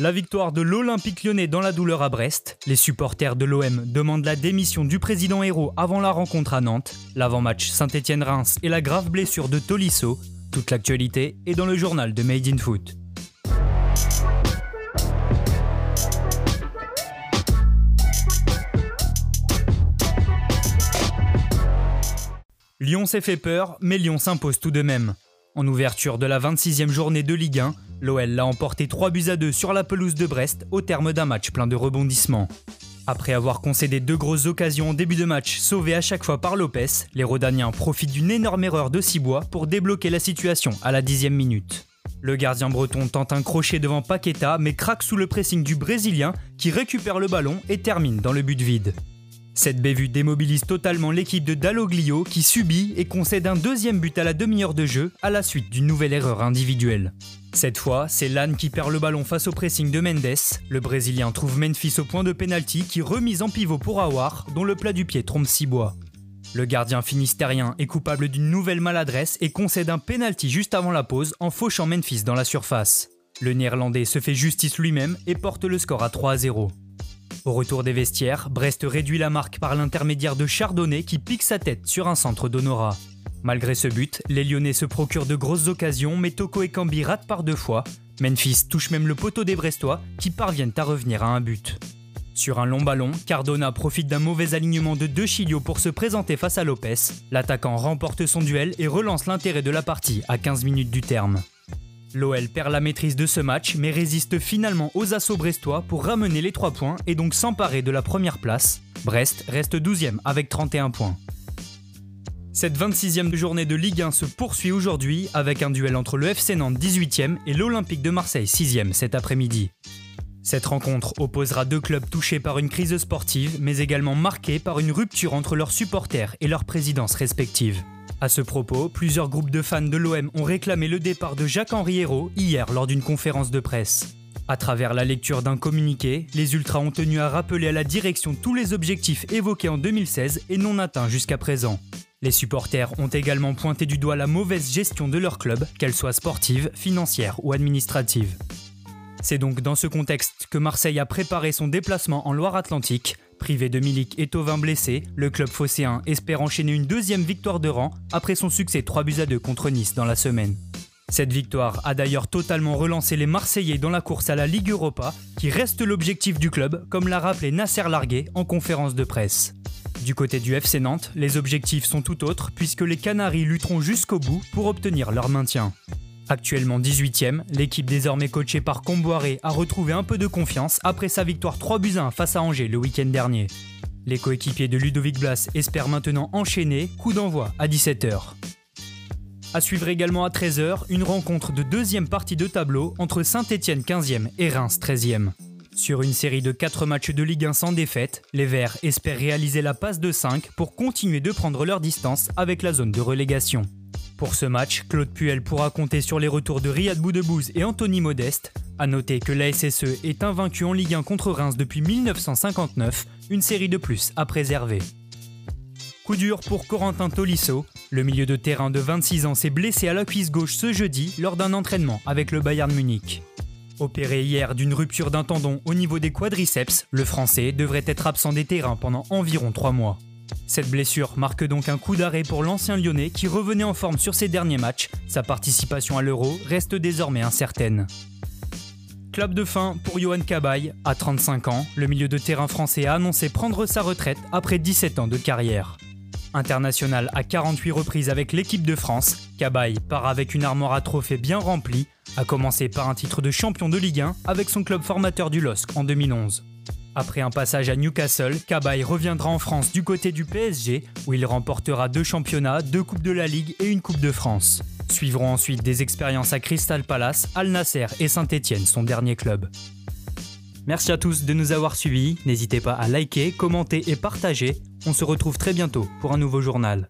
La victoire de l'Olympique lyonnais dans la douleur à Brest. Les supporters de l'OM demandent la démission du président Hérault avant la rencontre à Nantes. L'avant-match Saint-Étienne-Reims et la grave blessure de Tolisso. Toute l'actualité est dans le journal de Made in Foot. Lyon s'est fait peur, mais Lyon s'impose tout de même. En ouverture de la 26e journée de Ligue 1, l'OL l'a emporté 3 buts à 2 sur la pelouse de Brest au terme d'un match plein de rebondissements. Après avoir concédé deux grosses occasions en début de match, sauvées à chaque fois par Lopez, les Rodaniens profitent d'une énorme erreur de Cibois pour débloquer la situation à la dixième minute. Le gardien breton tente un crochet devant Paqueta mais craque sous le pressing du Brésilien qui récupère le ballon et termine dans le but vide. Cette bévue démobilise totalement l'équipe de Dalloglio qui subit et concède un deuxième but à la demi-heure de jeu à la suite d'une nouvelle erreur individuelle. Cette fois, c'est Lannes qui perd le ballon face au pressing de Mendes. Le Brésilien trouve Memphis au point de pénalty qui remise en pivot pour Awar, dont le plat du pied trompe Cibois. Le gardien finistérien est coupable d'une nouvelle maladresse et concède un pénalty juste avant la pause en fauchant Memphis dans la surface. Le néerlandais se fait justice lui-même et porte le score à 3 0. Au retour des vestiaires, Brest réduit la marque par l'intermédiaire de Chardonnay qui pique sa tête sur un centre d'Honora. Malgré ce but, les Lyonnais se procurent de grosses occasions, mais Toko et Cambi ratent par deux fois. Memphis touche même le poteau des Brestois qui parviennent à revenir à un but. Sur un long ballon, Cardona profite d'un mauvais alignement de deux Chilio pour se présenter face à Lopez. L'attaquant remporte son duel et relance l'intérêt de la partie à 15 minutes du terme. L'OL perd la maîtrise de ce match mais résiste finalement aux assauts brestois pour ramener les 3 points et donc s'emparer de la première place. Brest reste 12e avec 31 points. Cette 26e journée de Ligue 1 se poursuit aujourd'hui avec un duel entre le FC Nantes 18e et l'Olympique de Marseille 6e cet après-midi. Cette rencontre opposera deux clubs touchés par une crise sportive mais également marqués par une rupture entre leurs supporters et leurs présidences respectives. À ce propos, plusieurs groupes de fans de l'OM ont réclamé le départ de Jacques-Henri Hérault hier lors d'une conférence de presse. À travers la lecture d'un communiqué, les Ultras ont tenu à rappeler à la direction tous les objectifs évoqués en 2016 et non atteints jusqu'à présent. Les supporters ont également pointé du doigt la mauvaise gestion de leur club, qu'elle soit sportive, financière ou administrative. C'est donc dans ce contexte que Marseille a préparé son déplacement en Loire-Atlantique. Privé de Milik et Tovin blessés, le club phocéen espère enchaîner une deuxième victoire de rang après son succès 3 buts à 2 contre Nice dans la semaine. Cette victoire a d'ailleurs totalement relancé les Marseillais dans la course à la Ligue Europa, qui reste l'objectif du club, comme l'a rappelé Nasser Larguet en conférence de presse. Du côté du FC Nantes, les objectifs sont tout autres puisque les Canaries lutteront jusqu'au bout pour obtenir leur maintien. Actuellement 18ème, l'équipe désormais coachée par Comboiré a retrouvé un peu de confiance après sa victoire 3 buts 1 face à Angers le week-end dernier. Les coéquipiers de Ludovic Blas espèrent maintenant enchaîner, coup d'envoi à 17h. A suivre également à 13h une rencontre de deuxième partie de tableau entre Saint-Etienne 15e et Reims 13e. Sur une série de 4 matchs de Ligue 1 sans défaite, les Verts espèrent réaliser la passe de 5 pour continuer de prendre leur distance avec la zone de relégation. Pour ce match, Claude Puel pourra compter sur les retours de Riyad Boudebouz et Anthony Modeste. A noter que la SSE est invaincu en Ligue 1 contre Reims depuis 1959, une série de plus à préserver. Coup dur pour Corentin Tolisso. Le milieu de terrain de 26 ans s'est blessé à la cuisse gauche ce jeudi lors d'un entraînement avec le Bayern Munich. Opéré hier d'une rupture d'un tendon au niveau des quadriceps, le Français devrait être absent des terrains pendant environ 3 mois. Cette blessure marque donc un coup d'arrêt pour l'ancien lyonnais qui revenait en forme sur ses derniers matchs. Sa participation à l'Euro reste désormais incertaine. Club de fin pour Johan Cabaye. À 35 ans, le milieu de terrain français a annoncé prendre sa retraite après 17 ans de carrière. International à 48 reprises avec l'équipe de France, Cabaye part avec une armoire à trophées bien remplie, à commencer par un titre de champion de Ligue 1 avec son club formateur du LOSC en 2011. Après un passage à Newcastle, Cabaye reviendra en France du côté du PSG, où il remportera deux championnats, deux Coupes de la Ligue et une Coupe de France. Suivront ensuite des expériences à Crystal Palace, Al Nasser et Saint-Étienne, son dernier club. Merci à tous de nous avoir suivis, n'hésitez pas à liker, commenter et partager. On se retrouve très bientôt pour un nouveau journal.